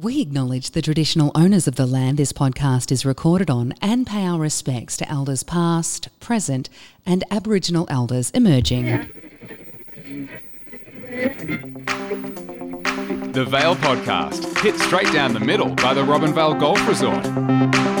We acknowledge the traditional owners of the land this podcast is recorded on and pay our respects to elders past, present, and Aboriginal elders emerging. The Vale Podcast, hit straight down the middle by the Robinvale Golf Resort.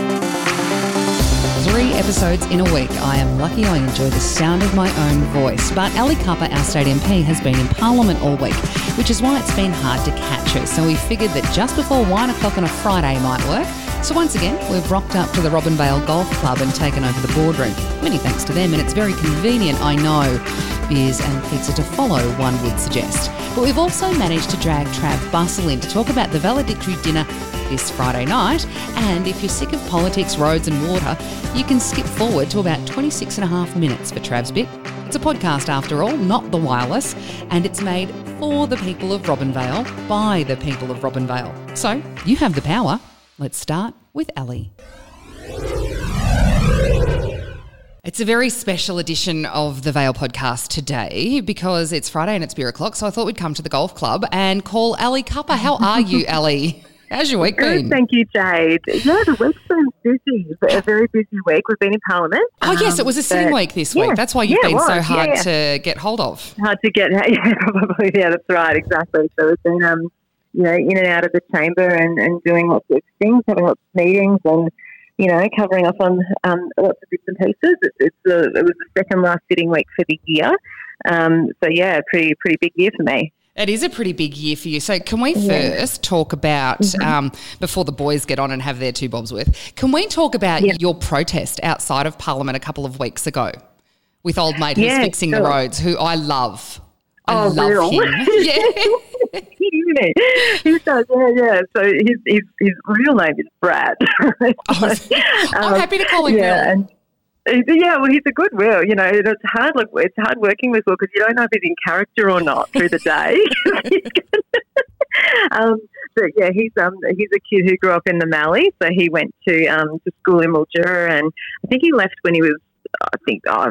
Three episodes in a week. I am lucky I enjoy the sound of my own voice. But Ali Cupper, our state MP, has been in Parliament all week, which is why it's been hard to catch her. So we figured that just before one o'clock on a Friday might work. So once again, we've rocked up to the Robinvale Golf Club and taken over the boardroom. Many thanks to them, and it's very convenient, I know. Beers and pizza to follow, one would suggest. But we've also managed to drag Trav Bussell in to talk about the valedictory dinner this Friday night. And if you're sick of politics, roads, and water, you can skip forward to about 26 and a half minutes for Trav's bit. It's a podcast after all, not the wireless, and it's made for the people of Robinvale by the people of Robinvale. So you have the power. Let's start with Ali. It's a very special edition of the Vale podcast today because it's Friday and it's beer o'clock. So I thought we'd come to the golf club and call Ali Cupper. How are you, Ali? How's your week Good, been? thank you, Jade. Yeah, the week's been busy, a very busy week. We've been in Parliament. Oh, yes, it Um, was a sitting week this yeah, week. That's why you've yeah, been so hard Yeah, to get hold of. Hard to get, yeah, probably. Yeah, that's right, exactly. So we've been, um, you know, in and out of the chamber and, and doing lots of things, having lots of meetings and, you know, covering up on um, lots of bits and pieces. It's, it's a, it was the second last sitting week for the year. Um, so, yeah, pretty pretty big year for me. It is a pretty big year for you. So, can we first talk about, Mm-hmm. um, before the boys get on and have their two bobs with, can we talk about Yeah. your protest outside of Parliament a couple of weeks ago with old mate who's Yeah, fixing the roads, who I love. I Oh, love real? him. yeah. Isn't he? Does, yeah, yeah. So his, his, his real name is Brad. Oh, I'm Um, happy to call him yeah, Will. and yeah, well, he's a good Will. You know, it's hard. Look, it's hard working with Will because you don't know if he's in character or not through the day. um, but yeah, he's um he's a kid who grew up in the Mallee, so he went to um to school in Mildura, and I think he left when he was. I think oh,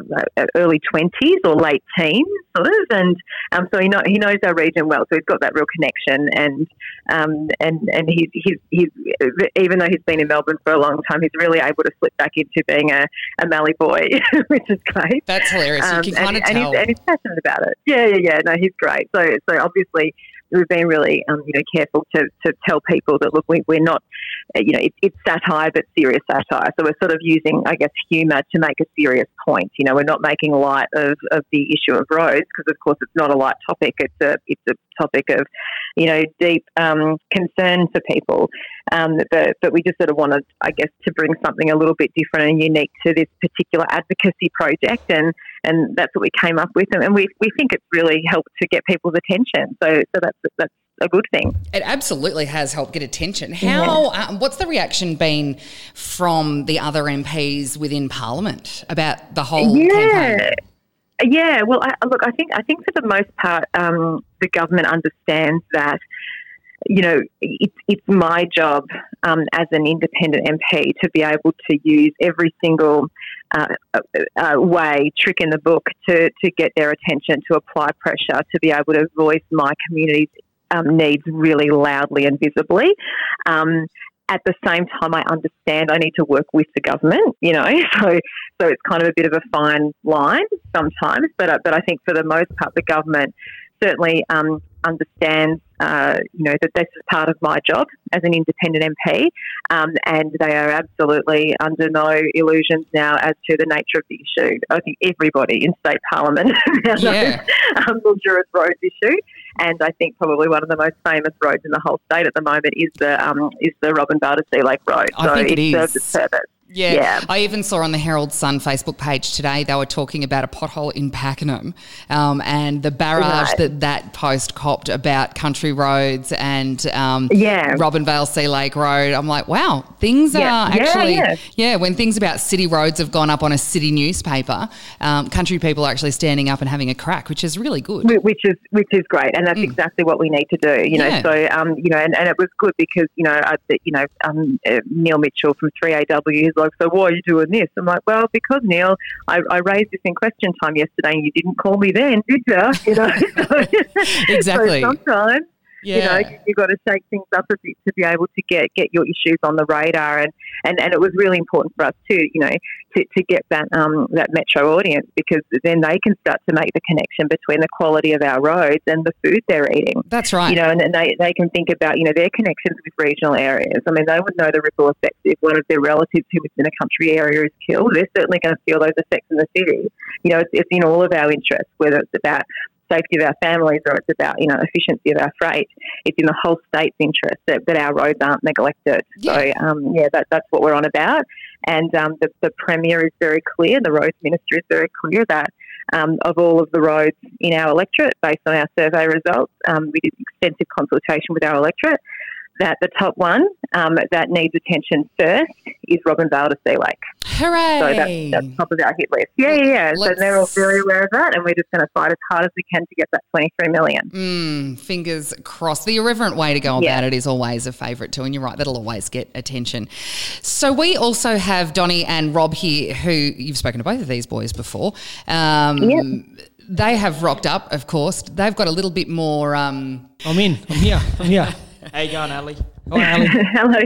early twenties or late teens, sort of, and um, so he know he knows our region well. So he's got that real connection, and um, and and he's, he's he's even though he's been in Melbourne for a long time, he's really able to slip back into being a, a Mallee boy, which is great. That's hilarious. Um, you can kind and, of and, tell. he's, and he's passionate about it. Yeah, yeah, yeah. No, he's great. So, so obviously, we've been really, um, you know, careful to, to tell people that look, we, we're not, uh, you know, it, it's satire, but serious satire. So we're sort of using, I guess, humour to make a serious point. You know, we're not making light of, of the issue of roads because, of course, it's not a light topic. It's a it's a topic of, you know, deep um, concern for people. Um, but, but we just sort of wanted, I guess, to bring something a little bit different and unique to this particular advocacy project, and and that's what we came up with, and, and we, we think it's really helped to get people's attention. So so that's that's a good thing. It absolutely has helped get attention. How? Um, what's the reaction been from the other MPs within Parliament about the whole campaign? Yeah. Yeah, well, I, look, I think I think for the most part, um, the government understands that, you know, it's it's my job um, as an independent MP to be able to use every single uh, uh, way, trick in the book, to to get their attention, to apply pressure, to be able to voice my community's um, needs really loudly and visibly. Um, at the same time, I understand I need to work with the government, you know, so so it's kind of a bit of a fine line sometimes. But uh, but I think for the most part, the government certainly um, understands, uh, you know, that this is part of my job as an independent MP, um, and they are absolutely under no illusions now as to the nature of the issue. I think everybody in state parliament now Yeah. knows um, Mildura's roads issue, and I think probably one of the most famous roads in the whole state at the moment is the um, is the Robinvale to Sea Lake Road. I so think it serves is. its purpose. Yeah. Yeah. I even saw on the Herald Sun Facebook page today they were talking about a pothole in Pakenham um, and the barrage Right. that that post copped about country roads and um, Yeah. Robinvale Sea Lake Road. I'm like, wow, things Yeah. are actually, yeah. yeah. when things about city roads have gone up on a city newspaper, um, country people are actually standing up and having a crack, which is really good. Which is which is great, and that's exactly what we need to do. You know, so um, you know, and, and it was good because you know, I, you know, um, uh, Neil Mitchell from Three AW is like, so why are you doing this? I'm like, well, because Neil, I, I raised this in question time yesterday, and you didn't call me then, did you? You know, Exactly. So sometimes. Yeah. You know, you've got to shake things up a bit to be able to get, get your issues on the radar. And, and, and it was really important for us too, you know, to, to get that um, that metro audience because then they can start to make the connection between the quality of our roads and the food they're eating. That's right. You know, and then they, they can think about, you know, their connections with regional areas. I mean, they would know the ripple effects if one of their relatives who lives in a country area is killed. They're certainly going to feel those effects in the city. You know, it's, it's in all of our interests, whether it's about safety of our families or it's about, you know, efficiency of our freight. It's in the whole state's interest that, that our roads aren't neglected. Yeah. So, um, yeah, that, that's what we're on about. And um, the, the Premier is very clear, the Roads Minister is very clear that um, of all of the roads in our electorate, based on our survey results, um, we did extensive consultation with our electorate, that the top one um, that needs attention first is Robinvale to Sea Lake. Hooray! So that's, that's top of our hit list. Yeah, yeah, yeah. So Let's- they're all very aware of that, and we're just going to fight as hard as we can to get that 23 million. Mm, fingers crossed. The irreverent way to go about Yeah. it is always a favourite too, and you're right, that'll always get attention. So we also have Donny and Rob here, who you've spoken to both of these boys before. Um, Yep. They have rocked up, of course. They've got a little bit more. Um, I'm in. I'm here. I'm here. How you going, Ali? Hi, Ali. Hello.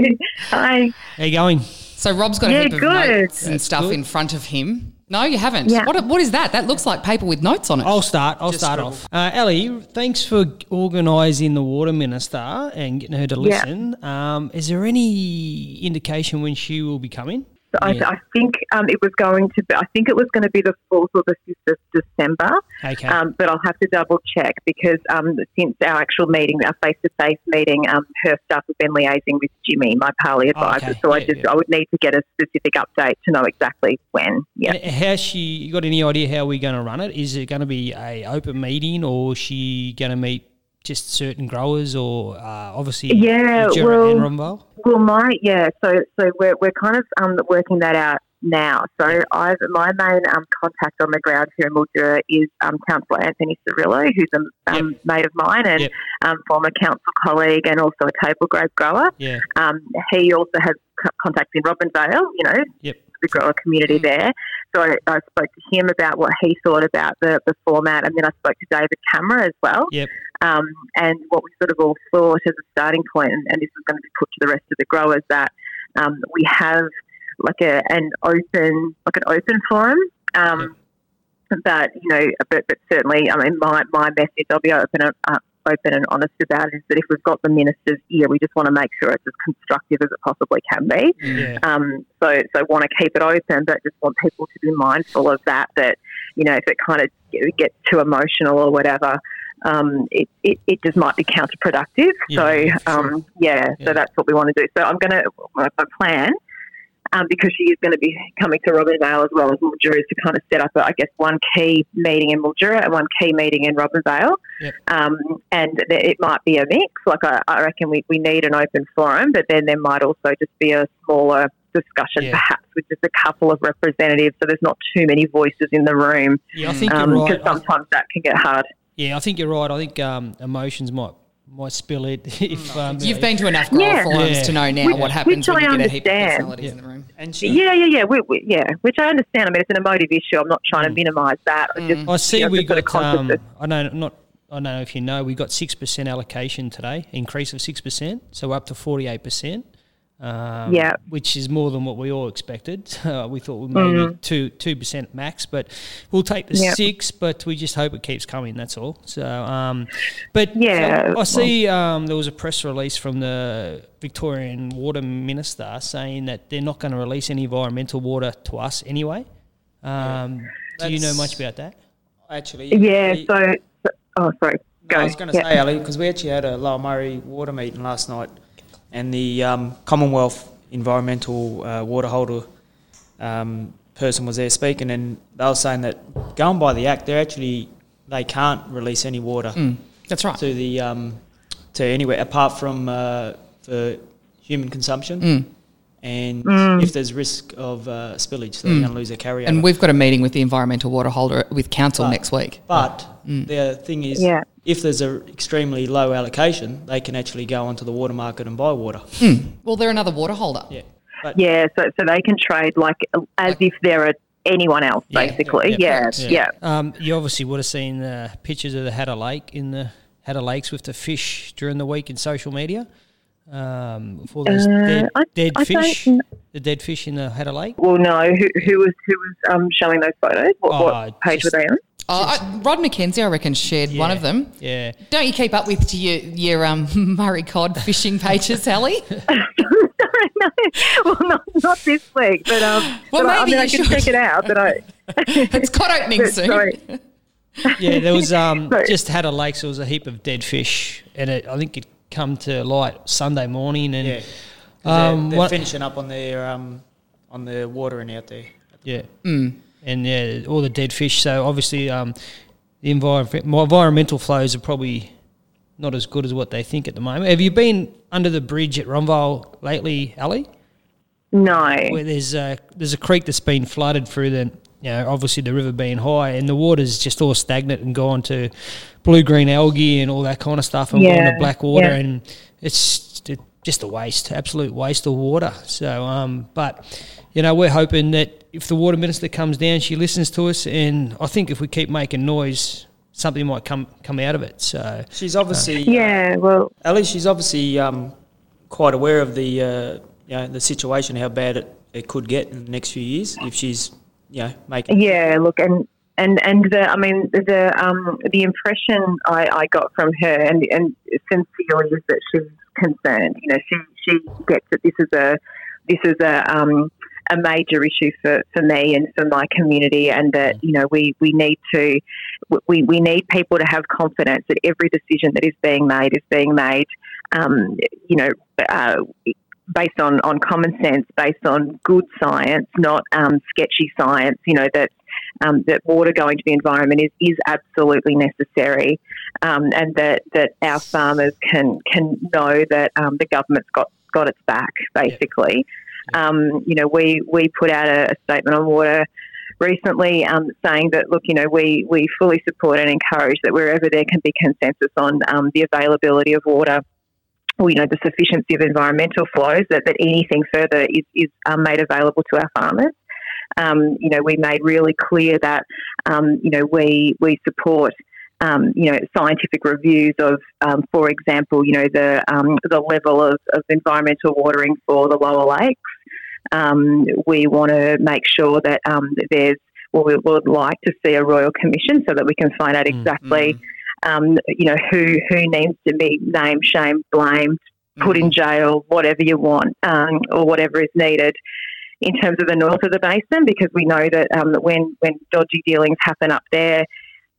Hi. How you going? so Rob's got Yeah, a heap of notes and That's stuff good. in front of him. No, you haven't. Yeah. What, what is that? That looks like paper with notes on it. I'll start. I'll Just start scribble. off. Uh, Ellie, thanks for organising the water minister and getting her to Yeah. listen. Um, is there any indication when she will be coming? So I, Yeah. I think um, it was going to be, I think it was going to be the 4th or the 5th of December. Okay. Um, but I'll have to double check because um, since our actual meeting, our face to face meeting, um, her staff have been liaising with Jimmy, my parley advisor. Okay. So I just yeah. I would need to get a specific update to know exactly when. Yeah. How's she? You got any idea how we're going to run it? Is it going to be a open meeting, or is she going to meet just certain growers, or uh, obviously Yeah, well-? Well, my yeah. So so we're we're kind of um, working that out now. So I've my main um, contact on the ground here in Mildura is um, Councillor Anthony Cirillo, who's a um, mate of mine and Yep. um, former council colleague and also a table grape grower. Yeah. Um, he also has co- contacts in Robinvale, you know, Yep. the grower community there. So I, I spoke to him about what he thought about the, the format, and then I spoke to David Camera as well. Yep. Um, and what we sort of all thought as a starting point, and, and this is going to be put to the rest of the growers, that um, we have like a an open like an open forum. Um, But you know, but, but certainly, I mean, my, my message, I'll be open uh, open and honest about it, is that if we've got the minister's ear, we just want to make sure it's as constructive as it possibly can be. Yeah. Um, so, so want to keep it open, but just want people to be mindful of that. That you know, if it kind of gets too emotional or whatever, um, it, it, it just might be counterproductive. Yeah, so, yeah, um, yeah, Yeah. so that's what we want to do. So, I'm going to my plan. Um, because she is going to be coming to Robinvale as well as Mildura to kind of set up, I guess, one key meeting in Mildura and one key meeting in Robinvale. Yep. Um, and th- it might be a mix. Like I, I reckon we, we need an open forum, but then there might also just be a smaller discussion, Yeah. perhaps with just a couple of representatives, so there's not too many voices in the room. Yeah, I think Because you're right. Sometimes that can get hard. yeah, I think you're right. I think um, emotions might might spill it if um, You've been to enough grower Yeah. forums Yeah. to know now Which- what happens which when I you get a heap of personalities Yeah. in the room. And she, Yeah, yeah, yeah, we, we, yeah. Which I understand. I mean, it's an emotive issue. I'm not trying to minimise that. I just, I see you know, we just sort of got. Um, I know not. I don't know if you know we got six percent allocation today, increase of six percent, so we're up to forty eight percent. Um, Yeah. which is more than what we all expected. Uh, we thought we maybe two two percent max, but we'll take the Mm-hmm. Yep. six. But we just hope it keeps coming. That's all. So, um, but Yeah, I see um, there was a press release from the Victorian Water Minister saying that they're not going to release any environmental water to us anyway. Um, do you know much about that? actually, Yeah, we- so, so oh, sorry. Go. I was going to Yeah. say, Ali, because we actually had a Lower Murray water meeting last night, and the um, Commonwealth environmental uh, water holder um, person was there speaking, and they were saying that going by the Act, they're actually they can't release any water That's right. to the um, to anywhere apart from uh, for human consumption. Mm. And Mm. if there's risk of uh, spillage, they're going to lose their carryover. And we've got a meeting with the environmental water holder with council But- next week. But the thing is, Yeah. if there's an extremely low allocation, they can actually go onto the water market and buy water. Well, they're another water holder. Yeah. But Yeah, so so they can trade like as if they're a, anyone else, Yeah, basically. yeah, Yeah, correct, yeah. Um, you obviously would have seen uh, pictures of the Hattah Lake in the Hattah Lakes with the fish during the week in social media. Um, for those Uh, dead, I- dead I don't fish, the dead fish in the Hattah Lake. Well, no. Who, who was who was um, showing those photos? What, Oh, what page just- were they on? Oh, I, Rod McKenzie, I reckon, shared one of them. Yeah, Don't you keep up with your, your um, Murray cod fishing pages, Sally? no, no. Well, not, not this week, but um, Well, but I, I maybe mean, I you can check it out. But I, it's cod opening soon. sorry. yeah. There was um, Sorry. just Hattah so There was a heap of dead fish, and it, I think it come to light Sunday morning. And Yeah. 'Cause Um, they're, they're what- finishing up on their um, on the watering out there. Yeah. And yeah, all the dead fish. So obviously, um, the envir- my environmental flows are probably not as good as what they think at the moment. Have you been under the bridge at Ronvale lately, Ali? No. Where there's a there's a creek that's been flooded through the you know obviously the river being high and the water's just all stagnant and gone to blue green algae and all that kind of stuff and gone Yeah, to black water yeah. and it's just a waste, absolute waste of water. So, um, but you know we're hoping that if the water minister comes down, she listens to us, and I think if we keep making noise, something might come come out of it. So. She's obviously Yeah. Well, Ali, she's obviously um, quite aware of the uh, you know the situation, how bad it, it could get in the next few years if she's you know making. Yeah, look, and and and the I mean the um the impression I, I got from her and and sincerely is that she's concerned. You know, she she gets that this is a this is a um a major issue for, for me and for my community and that you know we, we need to we, we need people to have confidence that every decision that is being made is being made um, you know uh, based on, on common sense, based on good science, not um, sketchy science. You know that um, that water going to the environment is, is absolutely necessary, um, and that, that our farmers can can know that um, the government's got got its back. Basically, Um, you know we we put out a, a statement on water. Recently, um, saying that look, you know, we, we fully support and encourage that wherever there can be consensus on um, the availability of water, you know, the sufficiency of environmental flows, that, that anything further is, is um, made available to our farmers. Um, you know, we made really clear that, um, you know, we, we support, um, you know, scientific reviews of, um, for example, you know, the, um, the level of, of environmental watering for the lower lakes. Um, we want to make sure that um, that there's, well, we would like to see a royal commission so that we can find out exactly um, you know, who who needs to be named, shamed, blamed, put in jail, whatever you want, um, or whatever is needed in terms of the north of the basin, because we know that um, when when dodgy dealings happen up there,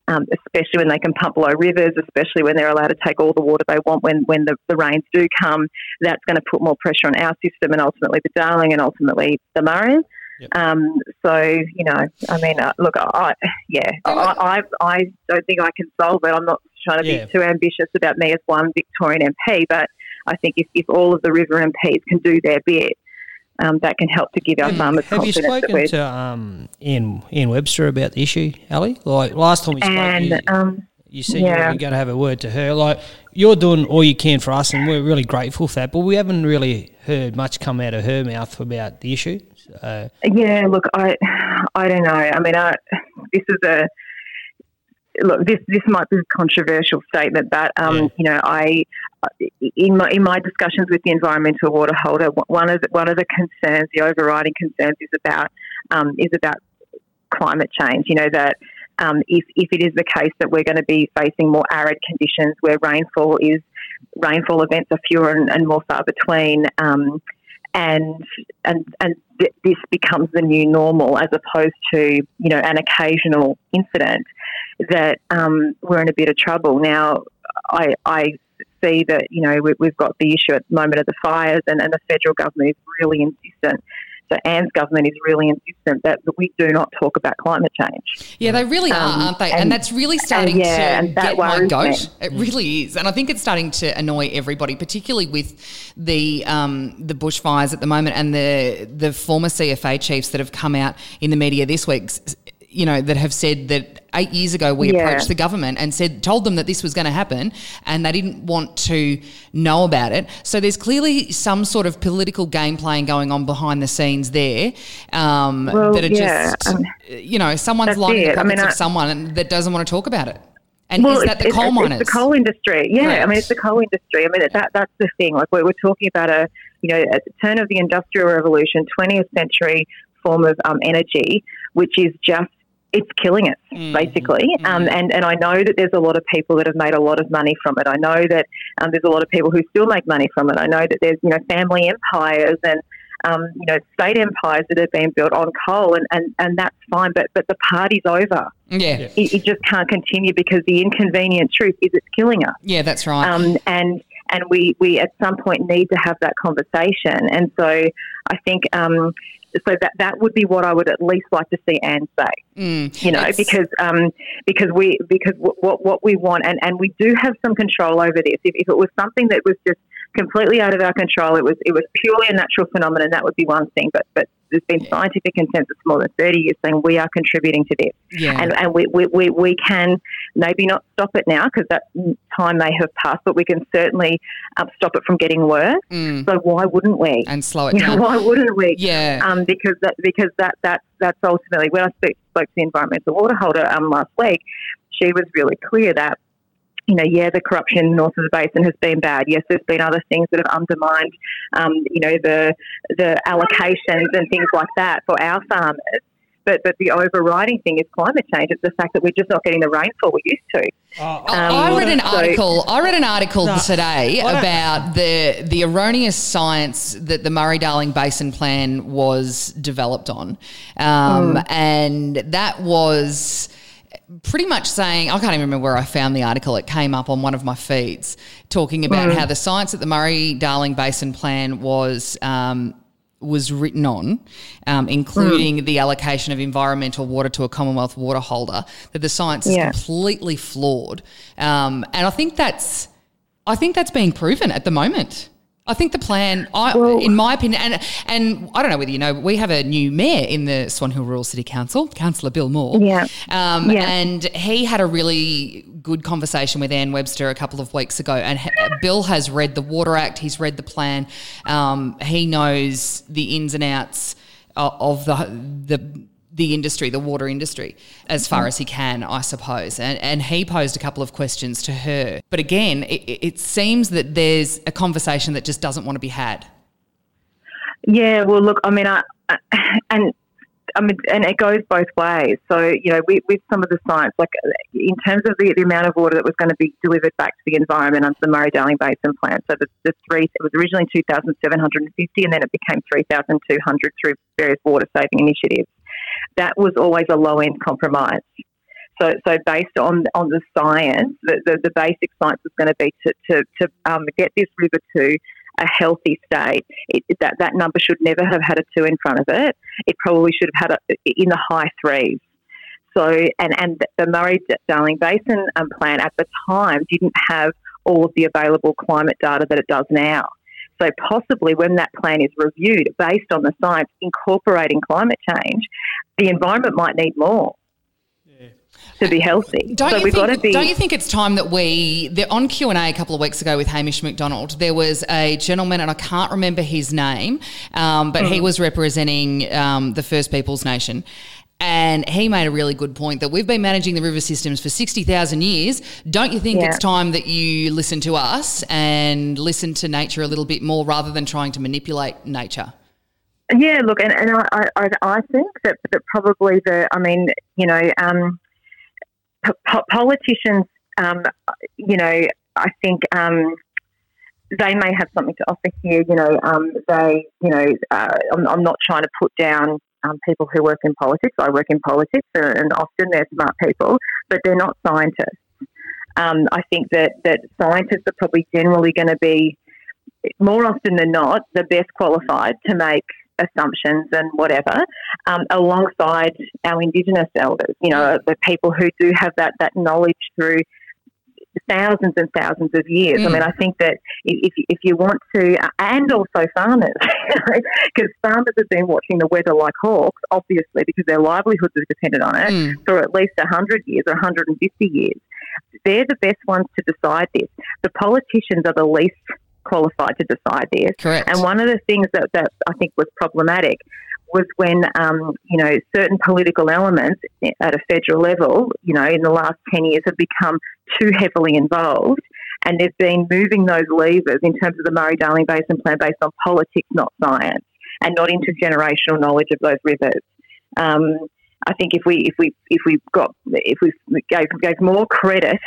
um, especially when they can pump low rivers, especially when they're allowed to take all the water they want when when the, the rains do come, that's going to put more pressure on our system and ultimately the Darling and ultimately the Murray. Um, so you know, I mean, uh, look, I yeah, I, I I don't think I can solve it. I'm not trying to Yeah. be too ambitious about me as one Victorian MP, but I think if, if all of the river MPs can do their bit, um, that can help to give our farmers Have you confidence spoken to um, Anne, Anne Webster about the issue, Ali? Like last time we spoke, and you, um, you said yeah. you were going to have a word to her. Like you're doing all you can for us, and we're really grateful for that. But we haven't really heard much come out of her mouth about the issue. So, Yeah, look, I, I don't know. I mean, I, this is a look. This this might be a controversial statement, but um, Yeah. you know, I in my in my discussions with the environmental water holder, one of the, one of the concerns, the overriding concerns, is about um, is about climate change. You know that. Um, if, if it is the case that we're going to be facing more arid conditions where rainfall is rainfall events are fewer and, and more far between, um, and and and th- this becomes the new normal as opposed to you know an occasional incident that um, we're in a bit of trouble now. I, I see that you know we, we've got the issue at the moment of the fires, and, and the federal government is really insistent. So Anne's government is really insistent that, we do not talk about climate change. Yeah, they really are, Um, aren't they? And, and- that's really starting yeah, to and that get my goat. me. It really is, and I think it's starting to annoy everybody, particularly with the um, the bushfires at the moment and the the former CFA chiefs that have come out in the media this week. You know that have said that eight years ago we Yeah. approached the government and said told them that this was going to happen, and they didn't want to know about it. So there's clearly some sort of political game playing going on behind the scenes there um, Well, that are yeah, just um, you know someone's lining the it. I pockets mean, of I- someone that doesn't want to talk about it. And well, is that the it's, coal it's, miners? It's the coal industry. Yeah, Correct. I mean, it's the coal industry. I mean, that that's the thing. Like we're, we're talking about a you know at the turn of the industrial revolution, 20th century form of um, energy, which is just it's killing us Mm. basically. Um, and and I know that there's a lot of people that have made a lot of money from it. I know that um, there's a lot of people who still make money from it. I know that there's you know family empires and um, you know state empires that have been built on coal, and, and, and that's fine. But but the party's over. yeah. Yeah. It, it just can't continue because the inconvenient truth is it's killing us. Yeah, that's right. Um, and and we, we at some point need to have that conversation. And so I think um, so that that would be what I would at least like to see Anne say. Mm. You know, because um, because we because w- what what we want and, and we do have some control over this. If, if it was something that was just completely out of our control, it was it was purely a natural phenomenon. That would be one thing. But but there's been scientific consensus for more than thirty years saying we are contributing to this yeah. and, and we, we, we, we can maybe not stop it now because that time may have passed, but we can certainly um, stop it from getting worse. Mm. So why wouldn't we? And slow it down. why wouldn't we? Yeah. Um, because that because that that that's ultimately when I spoke, spoke to the environmental water holder um, last week, she was really clear that you know, yeah, the corruption in the north of the basin has been bad. Yes, there's been other things that have undermined, um, you know, the the allocations and things like that for our farmers. But but the overriding thing is climate change. It's the fact that we're just not getting the rainfall we used to. Oh, I Um, read an so- article. I read an article No, today about the the erroneous science that the Murray Darling Basin Plan was developed on, um, and that was pretty much saying I can't even remember where I found the article. It came up on one of my feeds talking about how the science that the Murray Darling Basin Plan was. Um, was written on, um, including the allocation of environmental water to a Commonwealth water holder, that the science is completely flawed. Um, and I think that's, I think that's being proven at the moment. I think the plan, I, Well- in my opinion, and and I don't know whether you know, we have a new mayor in the Swan Hill Rural City Council, Councillor Bill Moar. Yeah. Um, Yeah. And he had a really good conversation with Anne Webster a couple of weeks ago. And Bill has read the Water Act, he's read the plan, um, he knows the ins and outs of, of the the the industry, the water industry, as far as he can, I suppose. And, and he posed a couple of questions to her. But again, it, it seems that there's a conversation that just doesn't want to be had. Yeah, well, look, I mean, I, I and I mean, and it goes both ways. So, you know, with, some of the science, like in terms of the, the amount of water that was going to be delivered back to the environment under the Murray Darling Basin Plan. So, the, the three, it was originally 2,750 and then it became 3,200 through various water saving initiatives. That was always a low end compromise. So, so based on on the science, the, the, the basic science was going to be to, to, to um, get this river to a healthy state. It, that that number should never have had a two in front of it. It probably should have had a, in the high threes. So, and and the Murray Darling Basin um, plan at the time didn't have all of the available climate data that it does now. So possibly when that plan is reviewed based on the science incorporating climate change, the environment might need more to be healthy. Don't so you we've think, got to be. Don't you think it's time that we the, on Q and A a couple of weeks ago with Hamish Macdonald? There was a gentleman, and I can't remember his name, um, but he Hmm. was representing um, the First Peoples Nation. And he made a really good point that we've been managing the river systems for 60,000 years. Don't you think Yeah. it's time that you listen to us and listen to nature a little bit more rather than trying to manipulate nature? Yeah, look, and, and I, I, I think that, that probably the, I mean, you know, um, po- po- politicians, um, you know, I think um, they may have something to offer here. You know, um, they, you know, uh, I'm, I'm not trying to put down um, people who work in politics. I work in politics, uh, and often they're smart people, but they're not scientists. Um, I think that, that scientists are probably generally going to be more often than not the best qualified to make assumptions and whatever, um, alongside our Indigenous elders. You know, the people who do have that that knowledge through thousands and thousands of years. I Mm. mean, I think that if if you want to, and also farmers, because farmers have been watching the weather like hawks, obviously, because their livelihoods are dependent on it Mm. for at least 100 years or 150 years. They're the best ones to decide this. The politicians are the least qualified to decide this. Correct. And one of the things that, that I think was problematic was when um, you know certain political elements at a federal level, you know, in the last ten years have become too heavily involved, and they've been moving those levers in terms of the Murray Darling Basin Plan based on politics, not science, and not intergenerational knowledge of those rivers. Um, I think if we if we if we got if we gave, gave more credit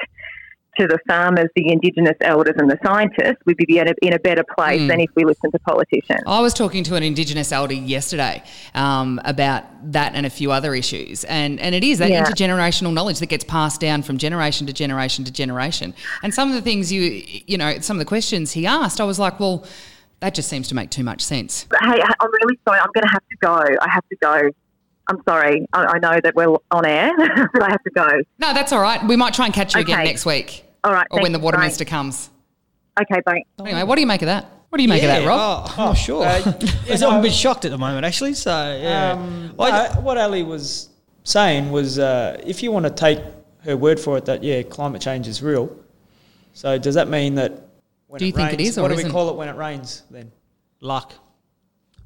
to the farmers, the Indigenous elders, and the scientists, we'd be in a, in a better place Mm. than if we listened to politicians. I was talking to an Indigenous elder yesterday um, about that and a few other issues, and and it is that Yeah. intergenerational knowledge that gets passed down from generation to generation to generation. And some of the things you you know, some of the questions he asked, I was like, well, that just seems to make too much sense. Hey, I'm really sorry. I'm going to have to go. I have to go. I'm sorry. I, I know that we're on air, but I have to go. No, that's all right. We might try and catch you again next week, All right. or when the thanks. water Bye. minister comes. Okay, bye. Anyway, what do you make of that? What do you make of that, Rob? Oh, I'm not sure. uh, I'm a bit shocked at the moment, actually. So, yeah. Um, I- no, what Ali was saying was, uh, if you want to take her word for it that yeah, climate change is real. So does that mean that? When Do you it think it rains- is or what do isn't? we call it when it rains then? luck.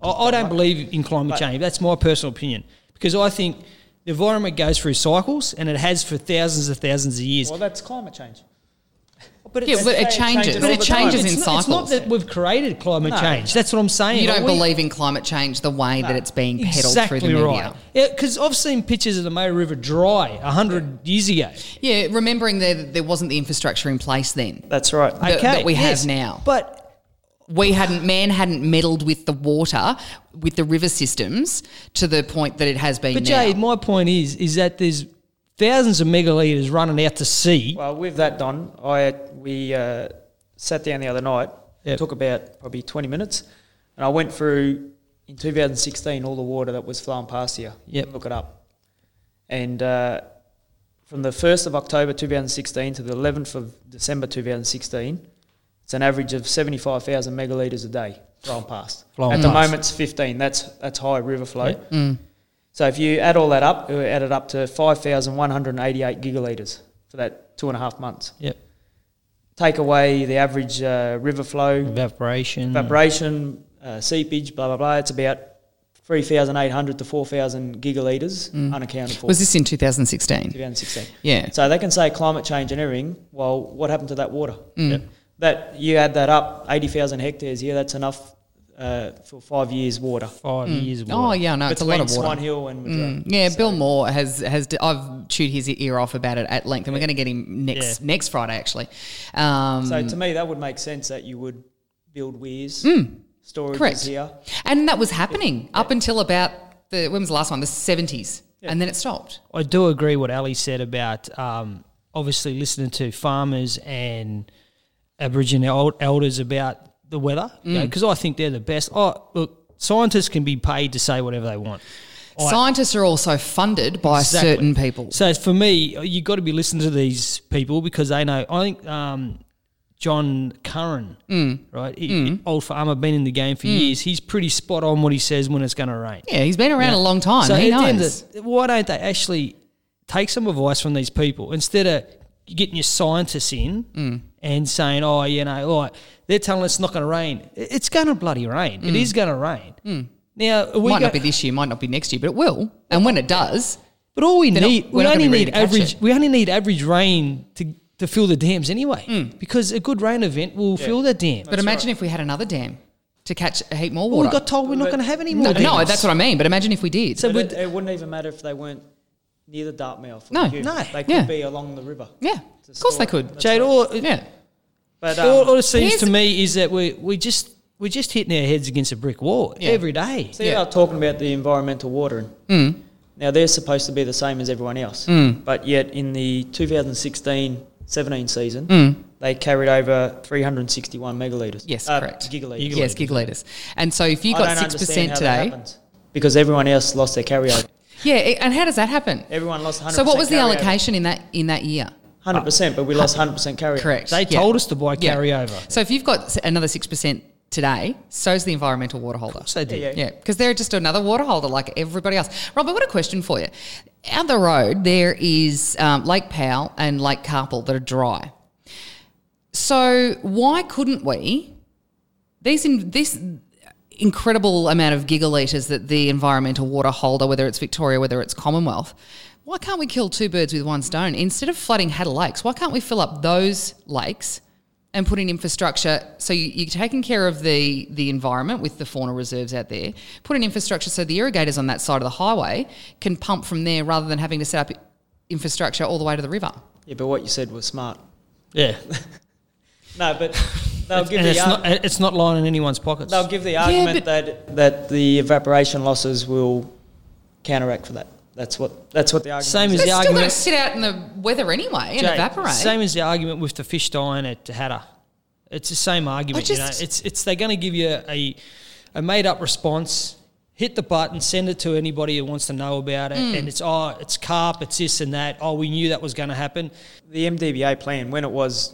I, I don't believe in climate But- change. That's my personal opinion because I think the environment goes through cycles and it has for thousands of thousands of years. Well, that's climate change. But Yeah, but it it changes. changes all It the time. changes in it's not, cycles. It's not that we've created climate No. change. That's what I'm saying. you don't We- believe in climate change the way that it's being peddled exactly through the media. right. Yeah, because I've seen pictures of the Murray River dry hundred years ago. Yeah, remembering that there wasn't the infrastructure in place then. That's right. That- that we have now. But We hadn't, man hadn't meddled with the water, with the river systems to the point that it has been but now. Jade, my point is, is that there's thousands of megalitres running out to sea. Well, with that, Don, I we uh, sat down the other night. Yep. Took about probably twenty minutes, and I went through in 2016 all the water that was flowing past here. Yep. look it up. And uh, from the 1st of October 2016 to the 11th of December 2016, it's an average of 75,000 megalitres a day flowing past. Flowing At the moment, it's 15. That's that's high river flow. Yep. Mm. So if you add all that up, it added up to 5,188 gigalitres for that two and a half months. Yep. Take away the average uh, river flow, Evaporation. evaporation, uh, seepage, blah, blah, blah. It's about 3,800 to 4,000 gigalitres unaccounted for. Was this in 2016? 2016. Yeah. So they can say climate change and everything. Well, what happened to that water? Mm. That you add that up, 80,000 hectares. Yeah, that's enough uh, for five years water. Five years. Of Oh yeah, no, it's a lot of water. Swan Hill and Madrid. Mm. Yeah, Bill Moar has has. I've chewed his ear off about it at length, and we're going to get him next Yeah. next Friday actually. Um, So to me, that would make sense that you would build weirs, storages Mm. correct. here. and that was happening up until about the when was the last one? The seventies, and then it stopped. I do agree what Ali said about um, obviously listening to farmers and Aboriginal elders about the weather Mm. because I think they're the best. Oh, look, scientists can be paid to say whatever they want. I- Scientists are also funded by Exactly. certain people. So for me, you've got to be listening to these people because they know. I think um, John Curran, Mm. right, he, old farmer, been in the game for years. He's pretty spot on what he says when it's going to rain. Yeah, he's been around a long time. So he at the end knows. of- why don't they actually take some advice from these people instead of getting your scientists in Mm. and saying, "Oh, you know, all right, they're telling us it's not going to rain. It's going to bloody rain. It is going to rain." Now we Mm. might go, not be this year, might not be next year, but it will. And when it does, but all we They're not- need, we're we not gonna only need average. We only need average rain to to fill the dams anyway, Mm. because a good rain event will fill the dam. but imagine if we had another dam to catch a heap more Well, water. we got told we're not going to have any no, more. no, dams. that's what I mean. But imagine if we did. So it, it wouldn't even matter if they weren't near the Dartmouth. or No, the Hume. no, They could yeah. be along the river. yeah, of course they could. That's Jade, right. all, Yeah. But all, um, all it seems to me is that we we just we're just hitting our heads against a brick wall Yeah. every day. So Yeah. they're talking about the environmental watering. Mm. Now they're supposed to be the same as everyone else, but yet in the 2016-17 season, Mm. they carried over 361 megalitres. Yes, Uh, correct. Gigalitres. Yes, gigalitres. And so if you got six percent how that today, because everyone else lost their carryover. Yeah. And how does that happen? Everyone lost 100%. So what was the allocation in that in that year? 100%, but we lost 100% carryover. Correct. They Yeah. told us to buy Yeah. carryover. So if you've got another six percent today, so's the environmental water holder. So they did. Yeah, Yeah, because they're just another water holder like everybody else. Robert, I've a question for you. Out the road, there is um, Lake Powell and Lake Carpul that are dry. So why couldn't we? These in this incredible amount of gigalitres that the environmental water holder, whether it's Victoria, whether it's Commonwealth, why can't we kill two birds with one stone? Instead of flooding Hattah Lakes, why can't we fill up those lakes and put in infrastructure so you, you're taking care of the, the environment with the fauna reserves out there, put in infrastructure so the irrigators on that side of the highway can pump from there rather than having to set up infrastructure all the way to the river? Yeah, but what you said was smart. Yeah. No, but they'll give the it's ar- not, it's not lining anyone's pockets. they'll give the argument but- that that the evaporation losses will counteract for that. That's what that's what the argument. Same is. as They're the still going to sit out in the weather anyway and Jake, evaporate. Same as the argument with the fish dying at Hattah. It's the same argument. you know, it's it's they're going to give you a a made up response. Hit the button, send it to anybody who wants to know about it, Mm. and it's oh, it's carp, it's this and that. Oh, we knew that was going to happen. the MDBA plan when it was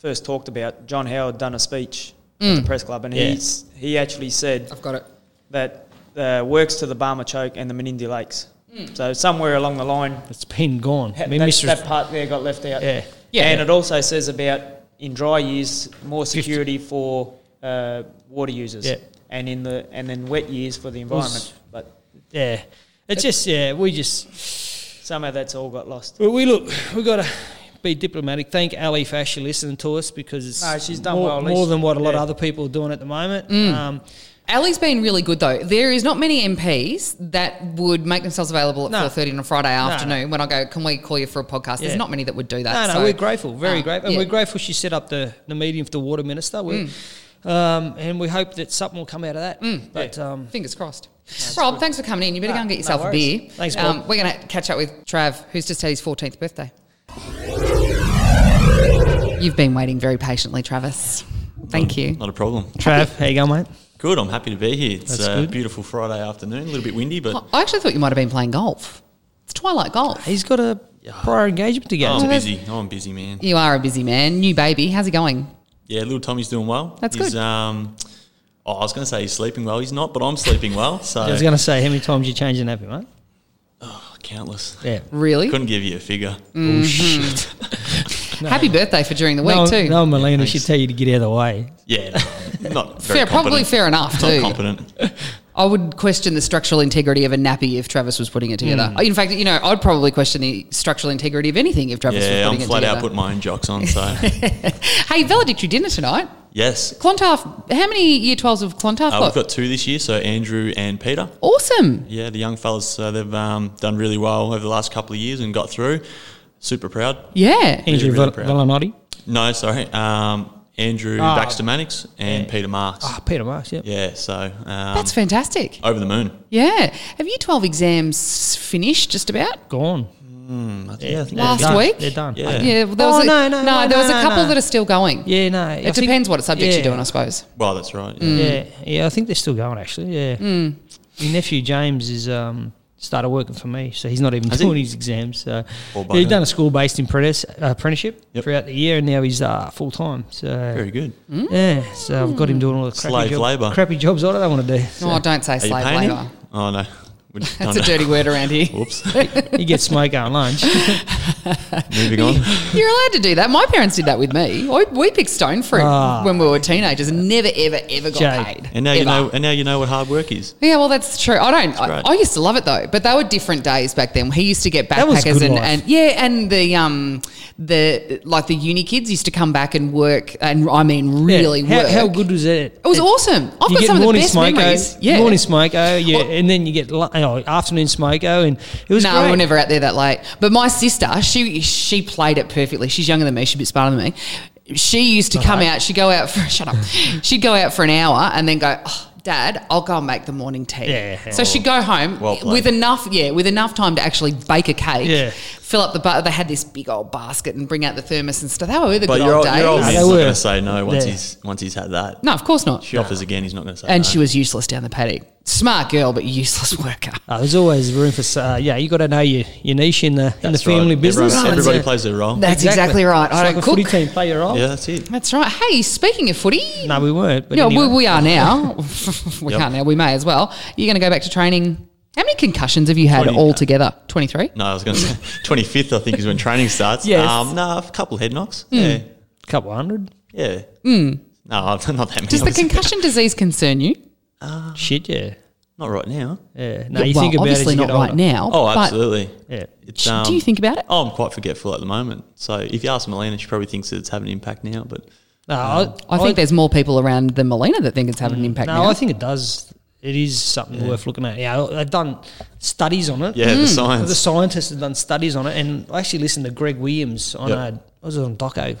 first talked about. John Howard done a speech Mm. at the press club, and Yeah. he's he actually said I've got it. that uh, works to the Barmah Choke and the Menindee Lakes. Mm. So somewhere along the line, It's been gone. I that, mean, Mr. that part there got left out. Yeah. Yeah. and it also says about in dry years more security for uh, water users. Yeah. And in the and then wet years for the environment, but yeah, it's just yeah, we just somehow that's all got lost. Well, we look, we got to be diplomatic. Thank Ali for actually listening to us because it's No, she's done more, well, more than what a lot Yeah. of other people are doing at the moment. Mm. Um, Ali's been really good though. There is not many MPs that would make themselves available at No. four thirty on a Friday no. afternoon when I go, "Can we call you for a podcast?" There's not many that would do that. no, no, so- we're grateful, very Ah, grateful, and yeah. we're grateful she set up the, the meeting for the water minister. We, um, and we hope that something will come out of that. But um, Fingers crossed. Rob, thanks for coming in. You better go and get yourself a beer. Thanks, um, We're going to catch up with Trav, who's just had his 14th birthday. You've been waiting very patiently, Travis. Thank you. Not a problem. Trav, how you going, mate? Good. I'm happy to be here. It's That's a good. beautiful Friday afternoon. A little bit windy, but I actually thought you might have been playing golf. It's twilight golf. He's got a prior engagement to oh, go I'm to. busy. Oh, I'm a busy, man. You are a busy man. New baby. How's he going? Yeah, little Tommy's doing well. That's he's, good. Um, oh, I was going to say he's sleeping well. He's not, but I'm sleeping well. So I was going to say, how many times you changed the nappy, mate? oh, countless. Yeah. Really? Couldn't give you a figure. Oh, shit. Happy birthday for during the week, no, too. no, Melina thanks. should tell you to get out of the way. Yeah, not very Fair, probably fair enough, Not too. competent. I would question the structural integrity of a nappy if Travis was putting it together. Hmm. In fact, you know, I'd probably question the structural integrity of anything if Travis Yeah, was I'm putting flat it out together. putting my own jocks on. So hey, valedictory dinner tonight. yes, Clontarf, how many year 12s of Clontarf uh, got? we've got two this year. So Andrew and Peter. awesome. Yeah, the young fellas. So they've um, done really well over the last couple of years and got through. Super proud. Yeah. Andrew really Val- proud. No, sorry. Um, Andrew Ah, Baxter Mannix and Peter Marks. Ah, Peter Marks, yeah. Yeah, so um, That's fantastic. over the moon. Yeah. Have you 12 exams finished just about? Gone. Yeah, I think Last They're week? They're done. Yeah. Yeah. well, There Oh, was a, no, no, no, there was a couple no. that are still going. Yeah, no. I It think- depends what subject yeah. you're doing, I suppose. Well, that's right. Mm. Yeah. Yeah, yeah, I think they're still going actually. Yeah, Mm. my nephew James is um, started working for me, so he's not even Has he? doing his exams. So yeah, he's done a school-based apprentice, uh, apprenticeship Yep. throughout the year, and now he's uh, full time. So Very good. yeah, so I've got him doing all the crappy, Slave job- labour. crappy jobs I don't want to do. So Oh, don't say Are slave labour. him? Oh no. Would- That's a dirty word around here. Whoops. he gets smoke on lunch. Moving on. You're allowed to do that. My parents did that with me. We, we picked stone fruit Ah. when we were teenagers and never, ever, ever got Jake. paid. And now you Ever. know. And now you know what hard work is. Yeah, well, that's true. I don't. I, great. I used to love it though, but they were different days back then. He used to get That was backpackers good and, life. and yeah, and the um the like the uni kids used to come back and work, and I mean really Yeah. How, work. how good was it? It was awesome. I've got some of the morning best smoko, memories. Yeah. morning smoko, yeah, Well- and then you get lu- you know, afternoon smoko, and it was no, great. we were never out there that late. But my sister, she she played it perfectly. She's younger than me. She's a bit smarter than me. She used to come out. She'd go out for shut up. She'd go out for an hour and then go. Oh, Dad, I'll go and make the morning tea. Yeah. So she'd go home Well with enough, yeah, with enough time to actually bake a cake. Yeah. Fill up the but they had this big old basket and bring out the thermos and stuff. They were the But good your old old, days. your old No, man's not were. going to say no once Yeah. he's once he's had that. no, of course not. She offers again. He's not going to say. And no. she was useless down the paddock. Smart girl, but useless worker. Oh, there's always room for uh, yeah. You got to know your, your niche in the in the That's family right. business. Everyone- everybody uh, plays their role. That's exactly, right. It's I like don't a footy team play your role. yeah, that's it. That's right. Hey, speaking of footy, No, we weren't. But yeah, anyway. we, we are now. we Yep. can't now. We may as well. You're going to go back to training. How many concussions have you had 20. altogether? 23? No, I was going to say 25th. I think is when training starts. Yes. Um, no, a couple head knocks. Hmm. Yeah. couple hundred. Yeah. No, not that many. Does the concussion disease concern you? Shit, yeah. Not right now. Yeah. No, Yeah, you well, think about it obviously you not right now. Oh, absolutely. Yeah. It's, Do um, you think about it? Oh, I'm quite forgetful at the moment. So if you ask Melina, she probably thinks that it's having an impact now. But No, I, I think there's more people around than Melina that think it's having an impact No, now. I think it does. It is something worth looking at. Yeah, they've done studies on it. yeah, the Hmm. science. The scientists have done studies on it, and I actually listened to Greg Williams on Yep. uh, was it on Doco,